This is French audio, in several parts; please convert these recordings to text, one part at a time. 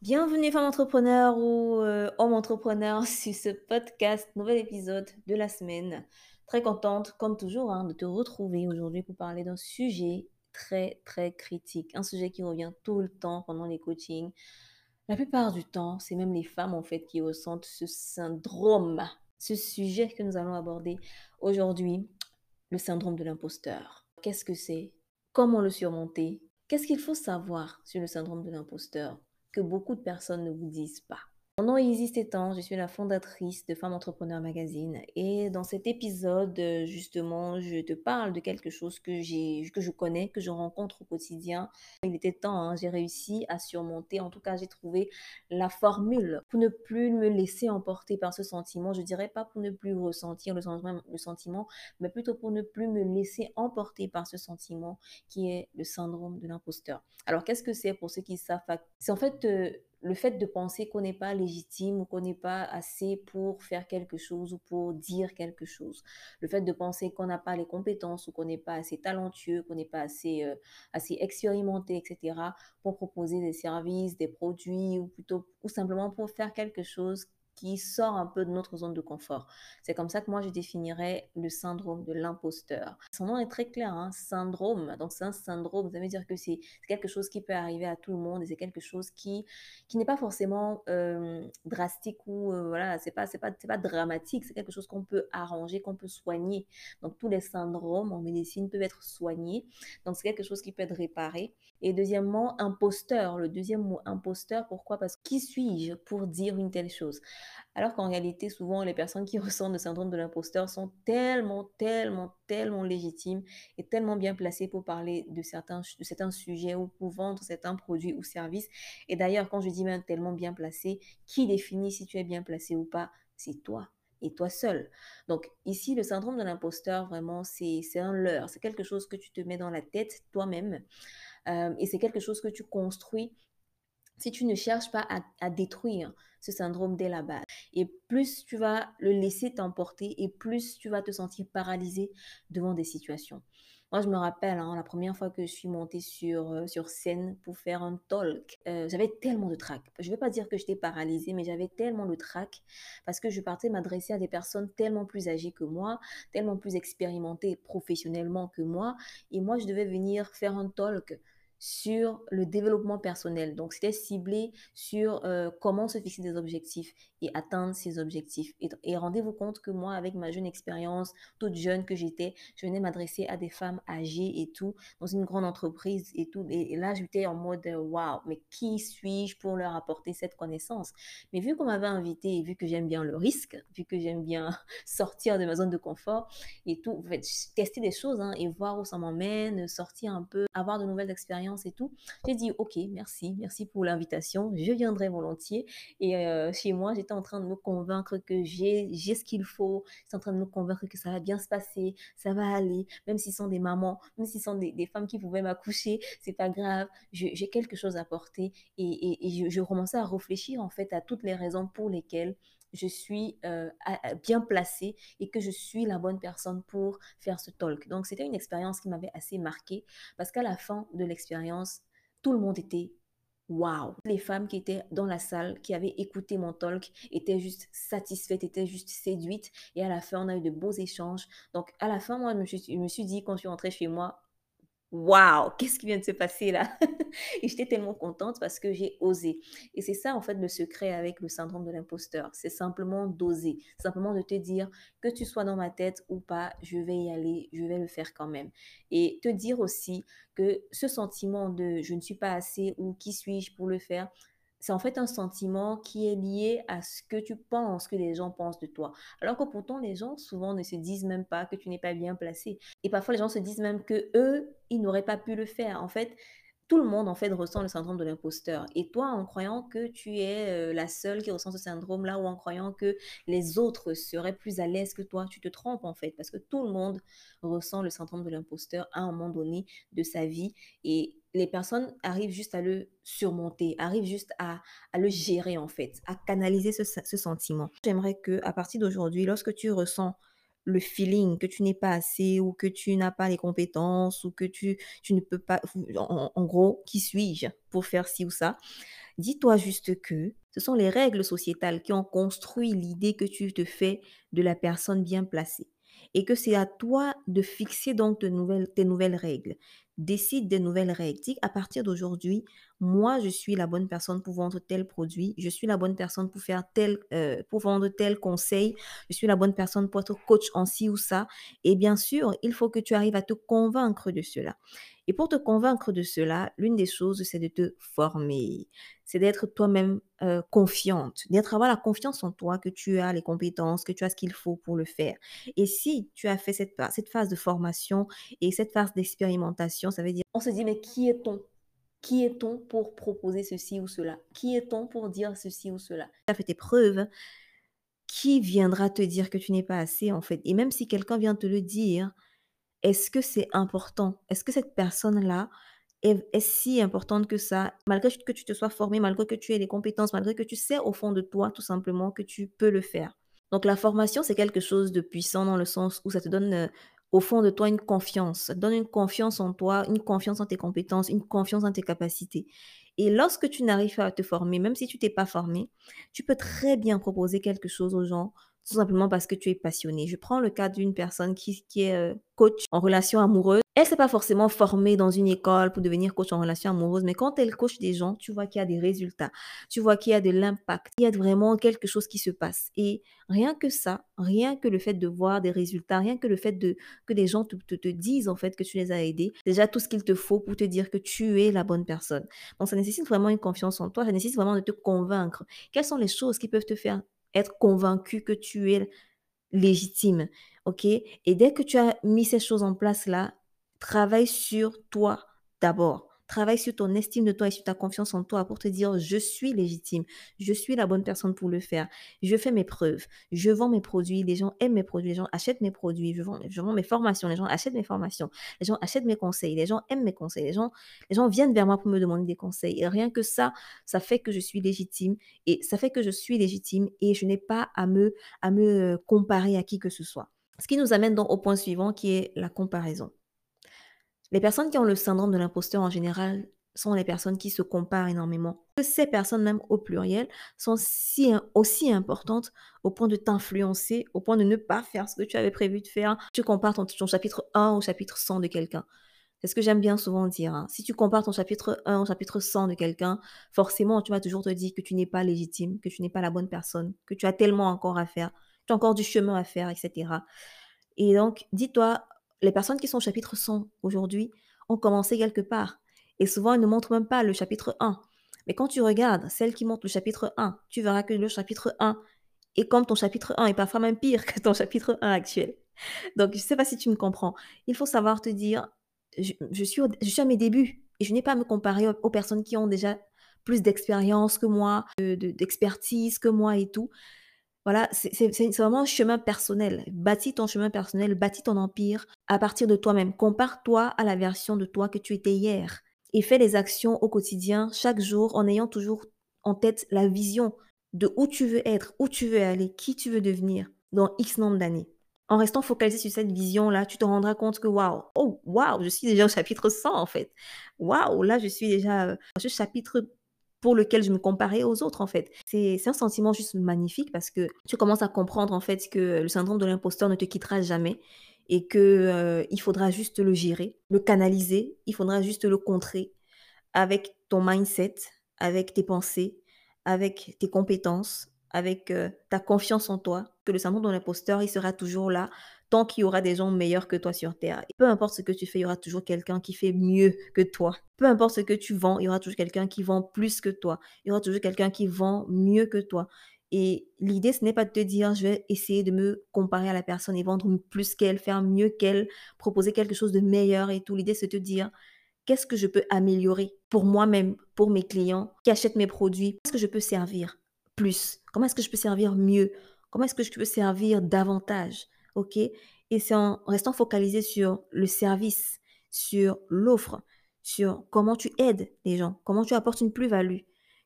Bienvenue femme entrepreneur ou euh, homme entrepreneur sur ce podcast, nouvel épisode de la semaine. Très contente, comme toujours, hein, de te retrouver aujourd'hui pour parler d'un sujet très, très critique. Un sujet qui revient tout le temps pendant les coachings. La plupart du temps, c'est même les femmes en fait qui ressentent ce syndrome, ce sujet que nous allons aborder aujourd'hui, le syndrome de l'imposteur. Qu'est-ce que c'est? Comment le surmonter? Qu'est-ce qu'il faut savoir sur le syndrome de l'imposteur? Que beaucoup de personnes ne vous disent pas. Mon nom est Isis Tétan, je suis la fondatrice de Femmes Entrepreneurs Magazine et dans cet épisode, justement, je te parle de quelque chose que, que je connais, que je rencontre au quotidien. Il était temps, hein, j'ai réussi à surmonter, en tout cas j'ai trouvé la formule pour ne plus me laisser emporter par ce sentiment. Je dirais pas pour ne plus ressentir le sentiment, le sentiment mais plutôt pour ne plus me laisser emporter par ce sentiment qui est le syndrome de l'imposteur. Alors qu'est-ce que c'est pour ceux qui savent C'est en fait... Euh, le fait de penser qu'on n'est pas légitime ou qu'on n'est pas assez pour faire quelque chose ou pour dire quelque chose. Le fait de penser qu'on n'a pas les compétences ou qu'on n'est pas assez talentueux, qu'on n'est pas assez, euh, assez expérimenté, etc., pour proposer des services, des produits ou plutôt ou simplement pour faire quelque chose qui sort un peu de notre zone de confort. C'est comme ça que moi je définirais le syndrome de l'imposteur. Son nom est très clair, hein, syndrome. Donc c'est un syndrome, ça veut dire que c'est quelque chose qui peut arriver à tout le monde et c'est quelque chose qui, qui n'est pas forcément euh, drastique ou euh, voilà, c'est pas, pas, pas dramatique, c'est quelque chose qu'on peut arranger, qu'on peut soigner. Donc tous les syndromes en médecine peuvent être soignés. Donc c'est quelque chose qui peut être réparé. Et deuxièmement, imposteur. Le deuxième mot imposteur, pourquoi? Parce que qui suis-je pour dire une telle chose? Alors qu'en réalité, souvent, les personnes qui ressentent le syndrome de l'imposteur sont tellement, tellement, tellement légitimes et tellement bien placées pour parler de certains, sujets ou pour vendre certains produits ou services. Et d'ailleurs, quand je dis même tellement bien placé, qui définit si tu es bien placé ou pas? C'est toi et toi seul. Donc ici, le syndrome de l'imposteur, vraiment, c'est un leurre. C'est quelque chose que tu te mets dans la tête toi-même. Euh, et c'est quelque chose que tu construis si tu ne cherches pas à, détruire ce syndrome dès la base. Et plus tu vas le laisser t'emporter et plus tu vas te sentir paralysé devant des situations. Moi, je me rappelle, hein, la première fois que je suis montée sur, euh, sur scène pour faire un talk, euh, j'avais tellement de trac. Je ne vais pas dire que j'étais paralysée, mais j'avais tellement de trac parce que je partais m'adresser à des personnes tellement plus âgées que moi, tellement plus expérimentées professionnellement que moi. Et moi, je devais venir faire un talk sur le développement personnel. Donc, c'était ciblé sur euh, comment se fixer des objectifs et atteindre ces objectifs. Et, rendez-vous compte que moi, avec ma jeune expérience, toute jeune que j'étais, je venais m'adresser à des femmes âgées et tout, dans une grande entreprise et tout. Et, là, j'étais en mode, euh, waouh, mais qui suis-je pour leur apporter cette connaissance? Mais vu qu'on m'avait invité et vu que j'aime bien le risque, vu que j'aime bien sortir de ma zone de confort et tout, tester des choses hein, et voir où ça m'emmène, sortir un peu, avoir de nouvelles expériences et tout. J'ai dit, OK, merci, merci pour l'invitation, je viendrai volontiers. Et euh, chez moi, j'étais en train de me convaincre que j'ai ce qu'il faut, j'étais en train de me convaincre que ça va bien se passer, ça va aller, même s'ils sont des mamans, même s'ils sont des, femmes qui pouvaient m'accoucher, c'est pas grave, j'ai quelque chose à porter. Et, je, je commençais à réfléchir en fait à toutes les raisons pour lesquelles je suis euh, bien placée et que je suis la bonne personne pour faire ce talk. Donc, c'était une expérience qui m'avait assez marquée parce qu'à la fin de l'expérience, tout le monde était waouh. Les femmes qui étaient dans la salle, qui avaient écouté mon talk, étaient juste satisfaites, étaient juste séduites. Et à la fin, on a eu de beaux échanges. Donc, à la fin, moi, je me suis, je me suis dit, quand je suis rentrée chez moi, waouh, qu'est-ce qui vient de se passer là? Et j'étais tellement contente parce que j'ai osé. Et c'est ça, en fait, le secret avec le syndrome de l'imposteur. C'est simplement d'oser. Simplement de te dire que tu sois dans ma tête ou pas, je vais y aller, je vais le faire quand même. Et te dire aussi que ce sentiment de je ne suis pas assez ou qui suis-je pour le faire, c'est en fait un sentiment qui est lié à ce que tu penses que les gens pensent de toi. Alors que pourtant, les gens souvent ne se disent même pas que tu n'es pas bien placé. Et parfois, les gens se disent même que eux, ils n'auraient pas pu le faire. En fait, tout le monde en fait ressent le syndrome de l'imposteur. Et toi, en croyant que tu es euh, la seule qui ressent ce syndrome-là ou en croyant que les autres seraient plus à l'aise que toi, tu te trompes en fait parce que tout le monde ressent le syndrome de l'imposteur à un moment donné de sa vie et les personnes arrivent juste à le surmonter, arrivent juste à, le gérer en fait, à canaliser ce, sentiment. J'aimerais que à partir d'aujourd'hui, lorsque tu ressens le feeling que tu n'es pas assez ou que tu n'as pas les compétences ou que tu ne peux pas, en, gros, qui suis-je pour faire ci ou ça Dis-toi juste que ce sont les règles sociétales qui ont construit l'idée que tu te fais de la personne bien placée et que c'est à toi de fixer donc tes nouvelles, règles. Décide des nouvelles règles. À partir d'aujourd'hui, moi, je suis la bonne personne pour vendre tel produit, je suis la bonne personne pour faire tel, euh, pour vendre tel conseil, je suis la bonne personne pour être coach en ci ou ça. Et bien sûr, il faut que tu arrives à te convaincre de cela. Et pour te convaincre de cela, l'une des choses, c'est de te former, c'est d'être toi-même confiante, d'être avoir la confiance en toi, que tu as les compétences, que tu as ce qu'il faut pour le faire. Et si tu as fait cette, cette phase de formation et cette phase d'expérimentation, ça veut dire, on se dit, mais qui est-on? Qui est-on pour proposer ceci ou cela? Qui est-on pour dire ceci ou cela? Tu as fait tes preuves. Qui viendra te dire que tu n'es pas assez en fait? Et même si quelqu'un vient te le dire, est-ce que c'est important? Est-ce que cette personne-là est, si importante que ça, malgré que tu te sois formé, malgré que tu aies les compétences, malgré que tu sais au fond de toi tout simplement que tu peux le faire. Donc la formation, c'est quelque chose de puissant dans le sens où ça te donne euh, au fond de toi une confiance, ça te donne une confiance en toi, une confiance en tes compétences, une confiance en tes capacités. Et lorsque tu n'arrives pas à te former, même si tu t'es pas formé, tu peux très bien proposer quelque chose aux gens tout simplement parce que tu es passionné. Je prends le cas d'une personne qui, est euh, coach en relation amoureuse. Elle s'est pas forcément formée dans une école pour devenir coach en relation amoureuse, mais quand elle coach des gens, tu vois qu'il y a des résultats, tu vois qu'il y a de l'impact, il y a vraiment quelque chose qui se passe. Et rien que ça, rien que le fait de voir des résultats, rien que le fait que des gens te, te, te disent en fait que tu les as aidés, déjà tout ce qu'il te faut pour te dire que tu es la bonne personne. Donc ça nécessite vraiment une confiance en toi, ça nécessite vraiment de te convaincre. Quelles sont les choses qui peuvent te faire être convaincu que tu es légitime. OK? Et dès que tu as mis ces choses en place là, travaille sur toi d'abord. Travaille sur ton estime de toi et sur ta confiance en toi pour te dire je suis légitime, je suis la bonne personne pour le faire, je fais mes preuves, je vends mes produits, les gens aiment mes produits, les gens achètent mes produits, je vends, mes formations, les gens achètent mes formations, les gens achètent mes conseils, les gens aiment mes conseils, les gens, viennent vers moi pour me demander des conseils. Et rien que ça, ça fait que je suis légitime et ça fait que je suis légitime et je n'ai pas à me, à me euh, comparer à qui que ce soit. Ce qui nous amène donc au point suivant qui est la comparaison. Les personnes qui ont le syndrome de l'imposteur en général sont les personnes qui se comparent énormément. Ces personnes, même au pluriel, sont si, aussi importantes au point de t'influencer, au point de ne pas faire ce que tu avais prévu de faire. Tu compares ton, chapitre 1 au chapitre 100 de quelqu'un. C'est ce que j'aime bien souvent dire. Hein. Si tu compares ton chapitre 1 au chapitre 100 de quelqu'un, forcément, tu vas toujours te dire que tu n'es pas légitime, que tu n'es pas la bonne personne, que tu as tellement encore à faire, tu as encore du chemin à faire, etc. Et donc, dis-toi, les personnes qui sont au chapitre 100 aujourd'hui ont commencé quelque part. Et souvent, elles ne montrent même pas le chapitre 1. Mais quand tu regardes celles qui montrent le chapitre 1, tu verras que le chapitre 1 est comme ton chapitre 1 et parfois même pire que ton chapitre 1 actuel. Donc, je ne sais pas si tu me comprends. Il faut savoir te dire, je, suis, à mes débuts et je n'ai pas à me comparer aux, personnes qui ont déjà plus d'expérience que moi, d'expertise que moi et tout. Voilà, c'est vraiment un chemin personnel. Bâtis ton chemin personnel, bâtis ton empire à partir de toi-même. Compare-toi à la version de toi que tu étais hier. Et fais des actions au quotidien, chaque jour, en ayant toujours en tête la vision de où tu veux être, où tu veux aller, qui tu veux devenir dans X nombre d'années. En restant focalisé sur cette vision-là, tu te rendras compte que waouh, oh waouh, je suis déjà au chapitre 100 en fait. Waouh, là je suis déjà euh, ce chapitre pour lequel je me comparais aux autres en fait. C'est un sentiment juste magnifique parce que tu commences à comprendre en fait que le syndrome de l'imposteur ne te quittera jamais et que euh, il faudra juste le gérer, le canaliser, il faudra juste le contrer avec ton mindset, avec tes pensées, avec tes compétences, avec euh, ta confiance en toi, que le syndrome de l'imposteur, il sera toujours là tant qu'il y aura des gens meilleurs que toi sur Terre. peu importe ce que tu fais, il y aura toujours quelqu'un qui fait mieux que toi. Peu importe ce que tu vends, il y aura toujours quelqu'un qui vend plus que toi. Il y aura toujours quelqu'un qui vend mieux que toi. Et l'idée, ce n'est pas de te dire, je vais essayer de me comparer à la personne et vendre plus qu'elle, faire mieux qu'elle, proposer quelque chose de meilleur et tout. L'idée, c'est de te dire, qu'est-ce que je peux améliorer pour moi-même, pour mes clients qui achètent mes produits? Qu'est-ce que je peux servir plus? Comment est-ce que je peux servir mieux? Comment est-ce que je peux servir davantage? OK? Et c'est en restant focalisé sur le service, sur l'offre, sur comment tu aides les gens, comment tu apportes une plus-value,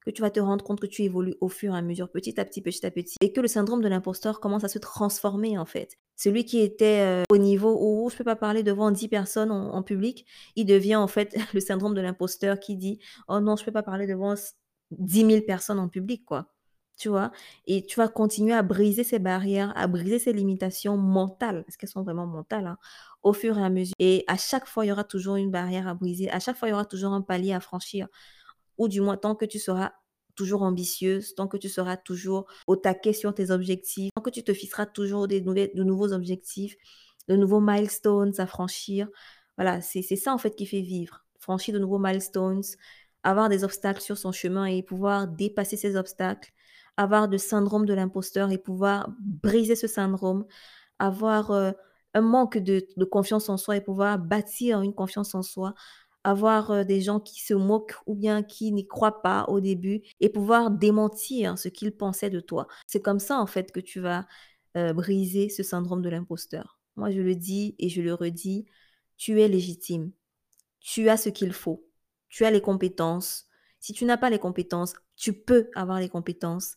que tu vas te rendre compte que tu évolues au fur et à mesure, petit à petit, petit à petit, et que le syndrome de l'imposteur commence à se transformer en fait. Celui qui était euh, au niveau où je ne peux pas parler devant 10 personnes en, public, il devient en fait le syndrome de l'imposteur qui dit Oh non, je ne peux pas parler devant 10 000 personnes en public, quoi. Tu vois? Et tu vas continuer à briser ces barrières, à briser ces limitations mentales, parce qu'elles sont vraiment mentales, hein, au fur et à mesure. Et à chaque fois, il y aura toujours une barrière à briser. À chaque fois, il y aura toujours un palier à franchir. Ou du moins, tant que tu seras toujours ambitieuse, tant que tu seras toujours au taquet sur tes objectifs, tant que tu te fixeras toujours des de nouveaux objectifs, de nouveaux milestones à franchir. Voilà, c'est ça en fait qui fait vivre. Franchir de nouveaux milestones, avoir des obstacles sur son chemin et pouvoir dépasser ces obstacles, avoir le syndrome de l'imposteur et pouvoir briser ce syndrome, avoir euh, un manque de, confiance en soi et pouvoir bâtir une confiance en soi, avoir des gens qui se moquent ou bien qui n'y croient pas au début et pouvoir démentir ce qu'ils pensaient de toi. C'est comme ça en fait que tu vas briser ce syndrome de l'imposteur. Moi, je le dis et je le redis, tu es légitime. Tu as ce qu'il faut. Tu as les compétences. Si tu n'as pas les compétences, tu peux avoir les compétences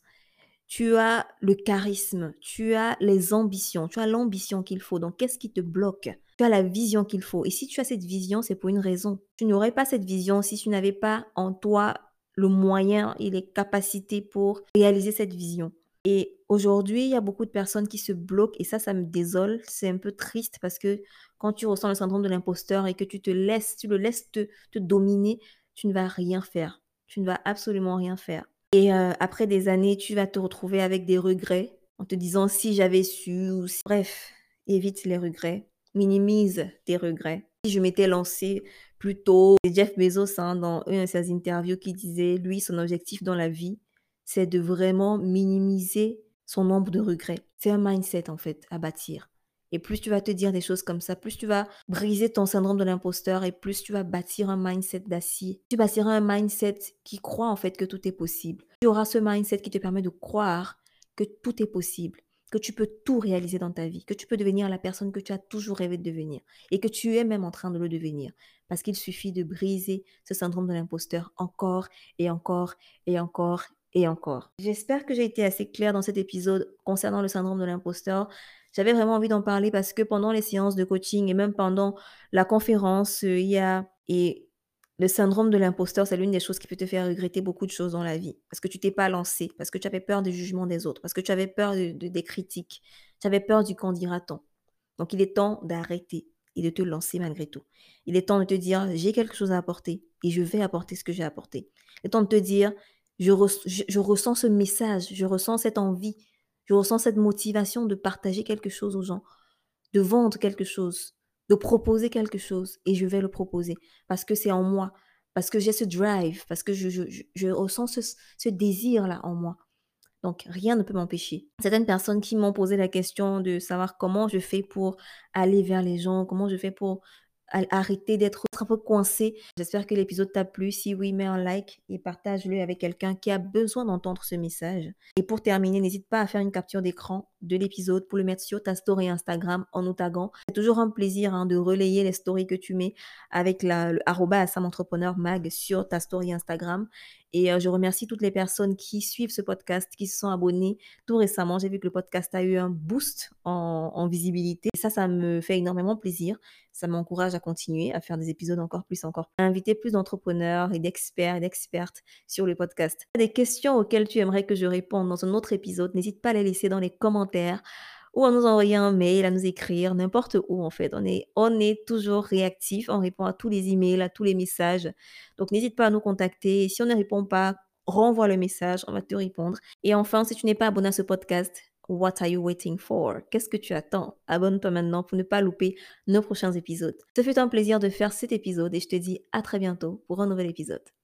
tu as le charisme, tu as les ambitions, tu as l'ambition qu'il faut. Donc, qu'est-ce qui te bloque? Tu as la vision qu'il faut. Et si tu as cette vision, c'est pour une raison. Tu n'aurais pas cette vision si tu n'avais pas en toi le moyen et les capacités pour réaliser cette vision. Et aujourd'hui, il y a beaucoup de personnes qui se bloquent et ça, ça me désole. C'est un peu triste parce que quand tu ressens le syndrome de l'imposteur et que tu te laisses, tu le laisses te, te dominer, tu ne vas rien faire. Tu ne vas absolument rien faire. Et après des années, tu vas te retrouver avec des regrets en te disant si j'avais su Bref, évite les regrets, minimise tes regrets. Si je m'étais lancé plus tôt, Jeff Bezos, hein, dans une de ses interviews, qui disait, lui, son objectif dans la vie, c'est de vraiment minimiser son nombre de regrets. C'est un mindset, en fait, à bâtir. Et plus tu vas te dire des choses comme ça, plus tu vas briser ton syndrome de l'imposteur et plus tu vas bâtir un mindset d'acier. Tu bâtiras un mindset qui croit en fait que tout est possible. Tu auras ce mindset qui te permet de croire que tout est possible, que tu peux tout réaliser dans ta vie, que tu peux devenir la personne que tu as toujours rêvé de devenir et que tu es même en train de le devenir. Parce qu'il suffit de briser ce syndrome de l'imposteur encore et encore et encore et encore. J'espère que j'ai été assez claire dans cet épisode concernant le syndrome de l'imposteur. J'avais vraiment envie d'en parler parce que pendant les séances de coaching et même pendant la conférence, euh, il y a et le syndrome de l'imposteur, c'est l'une des choses qui peut te faire regretter beaucoup de choses dans la vie. Parce que tu t'es pas lancé, parce que tu avais peur du jugement des autres, parce que tu avais peur de, des critiques, tu avais peur du qu'en dira-t-on. Donc il est temps d'arrêter et de te lancer malgré tout. Il est temps de te dire, j'ai quelque chose à apporter et je vais apporter ce que j'ai apporté. Il est temps de te dire, je, je ressens ce message, je ressens cette envie je ressens cette motivation de partager quelque chose aux gens, de vendre quelque chose, de proposer quelque chose et je vais le proposer parce que c'est en moi, parce que j'ai ce drive, parce que je, ressens ce, ce désir-là en moi. Donc, rien ne peut m'empêcher. Certaines personnes qui m'ont posé la question de savoir comment je fais pour aller vers les gens, comment je fais pour arrêter d'être un peu coincé. J'espère que l'épisode t'a plu. Si oui, mets un like et partage-le avec quelqu'un qui a besoin d'entendre ce message. Et pour terminer, n'hésite pas à faire une capture d'écran de l'épisode pour le mettre sur ta story Instagram en nous. C'est toujours un plaisir hein, de relayer les stories que tu mets avec le arroba Entrepreneur Mag sur ta story Instagram. Et euh, je remercie toutes les personnes qui suivent ce podcast, qui se sont abonnées. Tout récemment, j'ai vu que le podcast a eu un boost en, visibilité. Et ça, ça me fait énormément plaisir. Ça m'encourage à continuer à faire des épisodes encore plus, encore plus. Inviter plus d'entrepreneurs et d'experts et d'expertes sur le podcast. Des questions auxquelles tu aimerais que je réponde dans un autre épisode, n'hésite pas à les laisser dans les commentaires ou à nous envoyer un mail, à nous écrire, n'importe où en fait. On est, on est toujours réactif, on répond à tous les emails, à tous les messages. Donc n'hésite pas à nous contacter. Si on ne répond pas, renvoie le message, on va te répondre. Et enfin, si tu n'es pas abonné à ce podcast, What are you waiting for? Qu'est-ce que tu attends? Abonne-toi maintenant pour ne pas louper nos prochains épisodes. Ce fut un plaisir de faire cet épisode et je te dis à très bientôt pour un nouvel épisode.